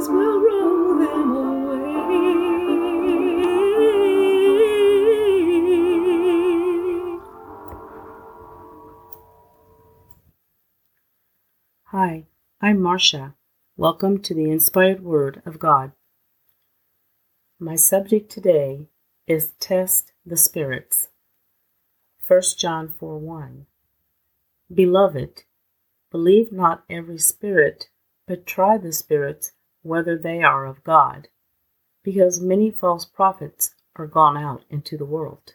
Hi, I'm Marsha. Welcome to the Inspired Word of God. My subject today is Test the Spirits. 1 John 4 1. Beloved, believe not every spirit, but try the spirits whether they are of God, because many false prophets are gone out into the world.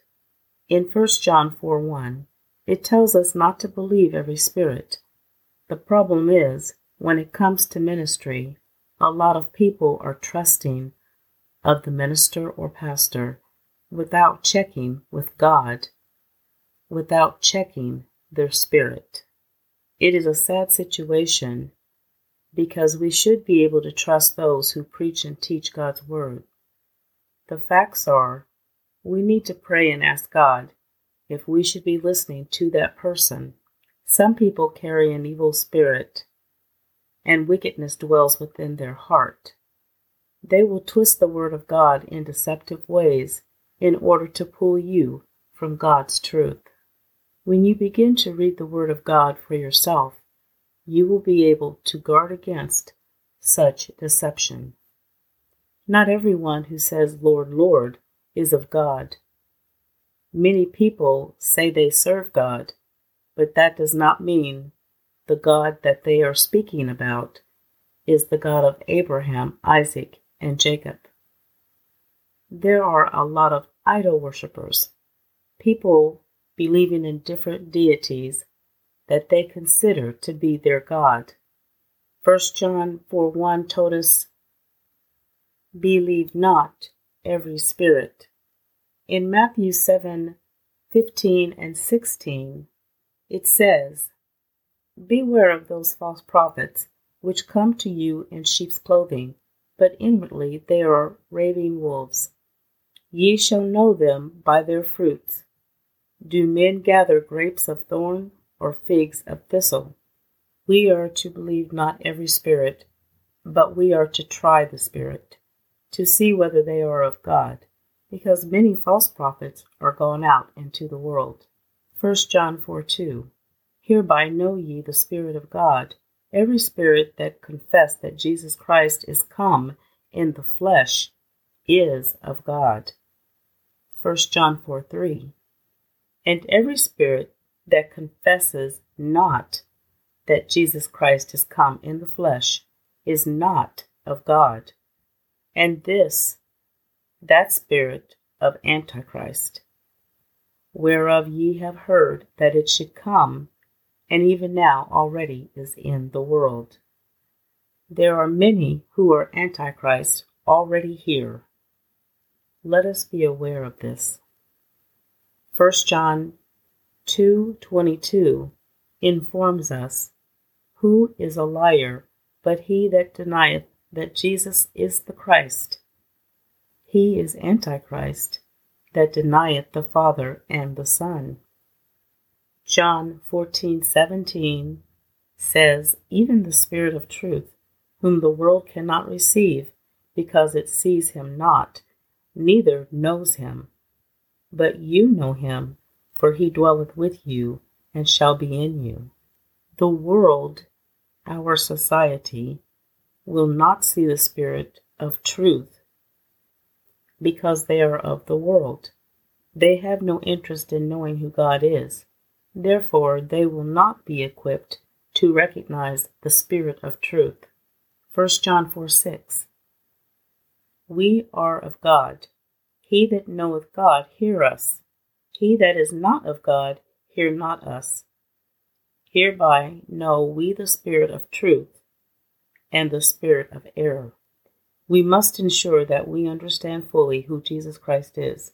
In 1 John 4 1, it tells us not to believe every spirit. The problem is, when it comes to ministry, a lot of people are trusting of the minister or pastor without checking with God, without checking their spirit. It is a sad situation because we should be able to trust those who preach and teach God's Word. The facts are, we need to pray and ask God if we should be listening to that person. Some people carry an evil spirit, and wickedness dwells within their heart. They will twist the Word of God in deceptive ways in order to pull you from God's truth. When you begin to read the Word of God for yourself, you will be able to guard against such deception. Not everyone who says, Lord, Lord, is of God. Many people say they serve God, but that does not mean the God that they are speaking about is the God of Abraham, Isaac, and Jacob. There are a lot of idol worshippers, people believing in different deities that they consider to be their God. 1 John 4 1 told us, Believe not every spirit. In Matthew 7 15 and 16, it says, Beware of those false prophets which come to you in sheep's clothing, but inwardly they are raving wolves. Ye shall know them by their fruits. Do men gather grapes of thorn or figs of thistle? We are to believe not every spirit, but we are to try the spirit, to see whether they are of God, because many false prophets are gone out into the world. 1 John 4 2. Hereby know ye the Spirit of God. Every spirit that confess that Jesus Christ is come in the flesh is of God. 1 John 4 3. And every spirit that confesses not that Jesus Christ is come in the flesh is not of God. And this, that spirit of Antichrist, whereof ye have heard that it should come, and even now already is in the world. There are many who are Antichrist already here. Let us be aware of this. 1 John 2:22 informs us, "Who is a liar but he that denieth that Jesus is the Christ? He is Antichrist that denieth the Father and the Son." John 14:17 says, "Even the Spirit of truth, whom the world cannot receive, because it sees him not, neither knows him." But you know him, for he dwelleth with you and shall be in you. The world, our society, will not see the Spirit of truth because they are of the world. They have no interest in knowing who God is. Therefore, they will not be equipped to recognize the Spirit of truth. 1 John 4 6. We are of God. He that knoweth God, hear us. He that is not of God, hear not us. Hereby know we the spirit of truth and the spirit of error. We must ensure that we understand fully who Jesus Christ is.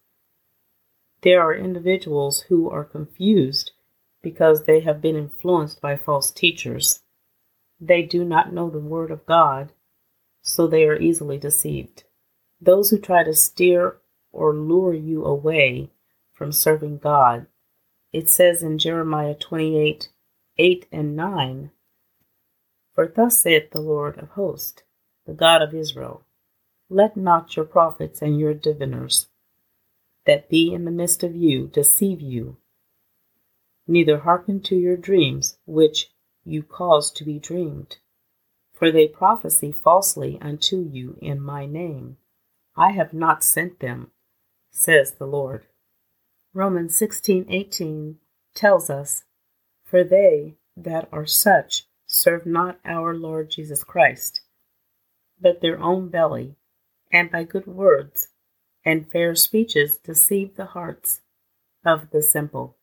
There are individuals who are confused because they have been influenced by false teachers. They do not know the Word of God, so they are easily deceived. Those who try to steer or lure you away from serving God. It says in Jeremiah 28 8 and 9 For thus saith the Lord of hosts, the God of Israel, let not your prophets and your diviners that be in the midst of you deceive you, neither hearken to your dreams which you cause to be dreamed. For they prophesy falsely unto you in my name. I have not sent them, says the Lord. Romans 16:18 tells us, For they that are such serve not our Lord Jesus Christ, but their own belly, and by good words and fair speeches deceive the hearts of the simple.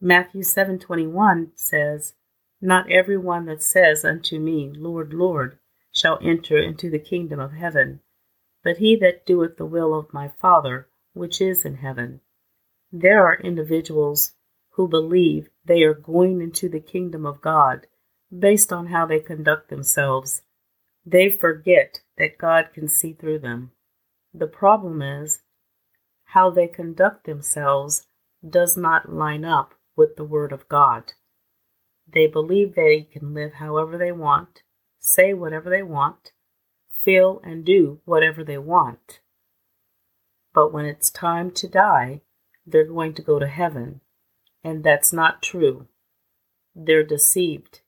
Matthew 7:21 says, Not every one that says unto me, Lord, Lord, shall enter into the kingdom of heaven, but he that doeth the will of my Father which is in heaven. There are individuals who believe they are going into the kingdom of God based on how they conduct themselves. They forget that God can see through them. The problem is how they conduct themselves does not line up with the Word of God. They believe they can live however they want, say whatever they want, feel and do whatever they want. But when it's time to die, they're going to go to heaven. And that's not true. They're deceived.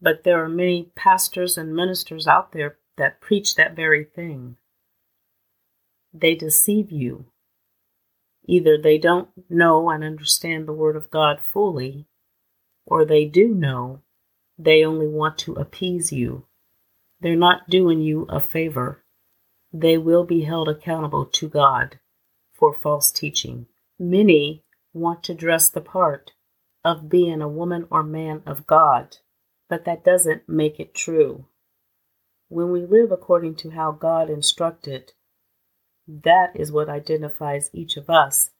But there are many pastors and ministers out there that preach that very thing they deceive you. Either they don't know and understand the Word of God fully, or they do know, they only want to appease you. They're not doing you a favor. They will be held accountable to God for false teaching. Many want to dress the part of being a woman or man of God, but that doesn't make it true. When we live according to how God instructed, that is what identifies each of us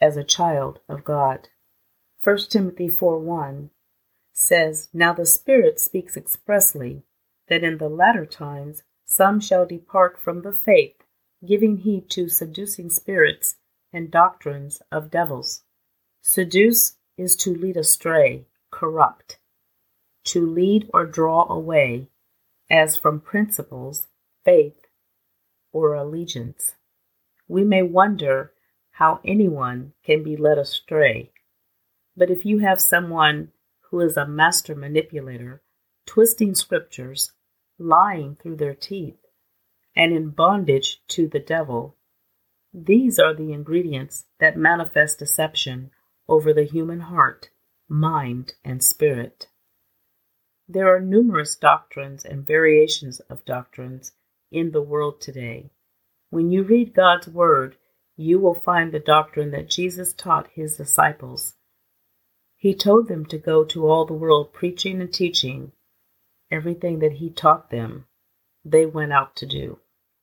as a child of God. 1 Timothy 4 1 says, Now the Spirit speaks expressly that in the latter times some shall depart from the faith, giving heed to seducing spirits and doctrines of devils. Seduce is to lead astray, corrupt, to lead or draw away, as from principles, faith, or allegiance. We may wonder how anyone can be led astray, but if you have someone who is a master manipulator, twisting scriptures, lying through their teeth, and in bondage to the devil, these are the ingredients that manifest deception over the human heart, mind, and spirit. There are numerous doctrines and variations of doctrines in the world today. When you read God's Word, you will find the doctrine that Jesus taught his disciples. He told them to go to all the world preaching and teaching everything that he taught them. They went out to do.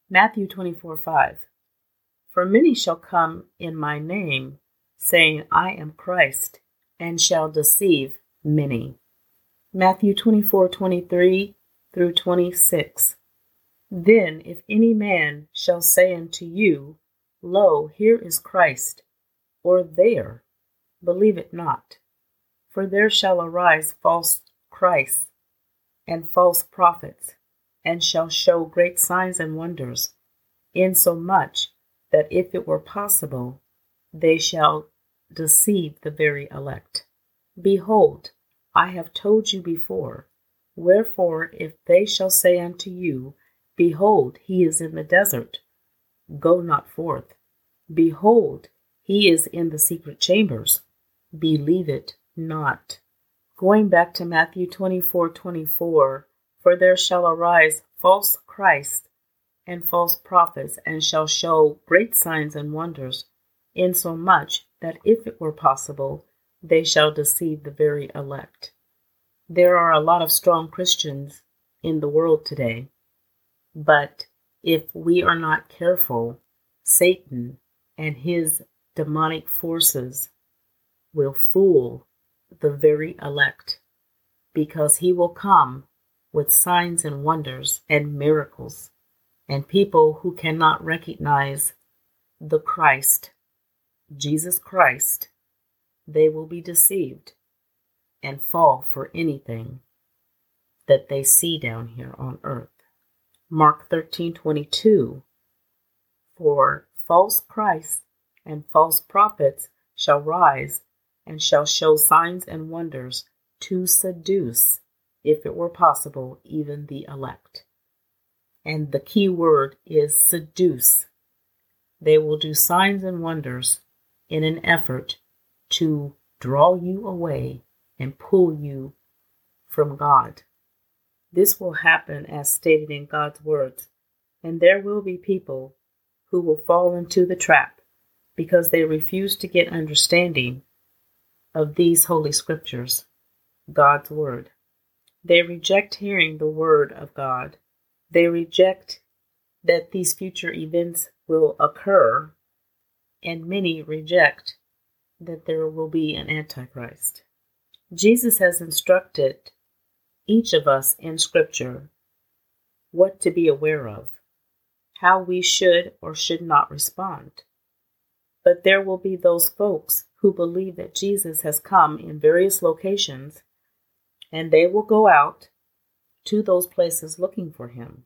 Matthew 24 5. For many shall come in my name, saying, I am Christ, and shall deceive many. Matthew 24 23 through 26. Then if any man shall say unto you, Lo, here is Christ, or there, believe it not. For there shall arise false Christs and false prophets, and shall show great signs and wonders, insomuch that if it were possible, they shall deceive the very elect. Behold, I have told you before. Wherefore, if they shall say unto you, Behold, he is in the desert. Go not forth. Behold, he is in the secret chambers. Believe it not. Going back to Matthew 24 24, for there shall arise false Christs and false prophets, and shall show great signs and wonders, insomuch that if it were possible, they shall deceive the very elect. There are a lot of strong Christians in the world today but if we are not careful, Satan and his demonic forces will fool the very elect because he will come with signs and wonders and miracles. And people who cannot recognize the Christ, Jesus Christ, they will be deceived and fall for anything that they see down here on earth. Mark 13:22 For false Christs and false prophets shall rise and shall show signs and wonders to seduce, if it were possible, even the elect. And the key word is seduce. They will do signs and wonders in an effort to draw you away and pull you from God. This will happen as stated in God's words, and there will be people who will fall into the trap because they refuse to get understanding of these holy scriptures, God's word. They reject hearing the word of God. They reject that these future events will occur, and many reject that there will be an Antichrist. Jesus has instructed each of us in Scripture what to be aware of, how we should or should not respond. But there will be those folks who believe that Jesus has come in various locations, and they will go out to those places looking for him.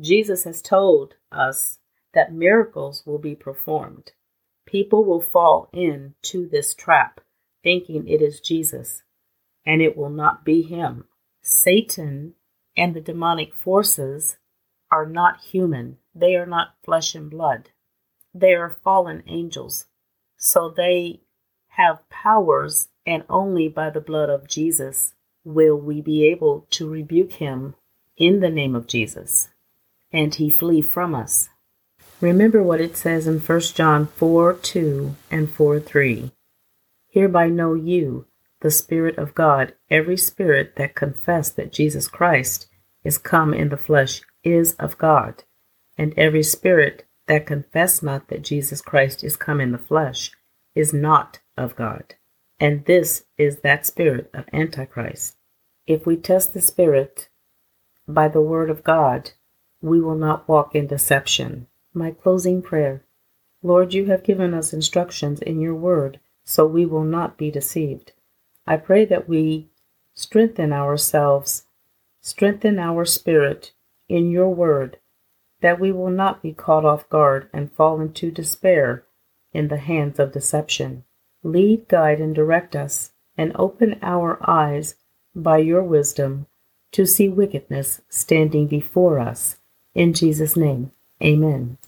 Jesus has told us that miracles will be performed. People will fall into this trap thinking it is Jesus, and it will not be him. Satan and the demonic forces are not human, they are not flesh and blood. They are fallen angels. So they have powers, and only by the blood of Jesus will we be able to rebuke him in the name of Jesus, and he flee from us. Remember what it says in 1 John 4 2 and 4 3. Hereby know you the Spirit of God, every spirit that confess that Jesus Christ is come in the flesh is of God, and every spirit that confess not that Jesus Christ is come in the flesh is not of God. And this is that spirit of Antichrist. If we test the spirit by the word of God, we will not walk in deception. My closing prayer Lord, you have given us instructions in your word, so we will not be deceived. I pray that we strengthen ourselves, strengthen our spirit in your word, that we will not be caught off guard and fall into despair in the hands of deception. Lead, guide, and direct us, and open our eyes by your wisdom to see wickedness standing before us. In Jesus' name, amen.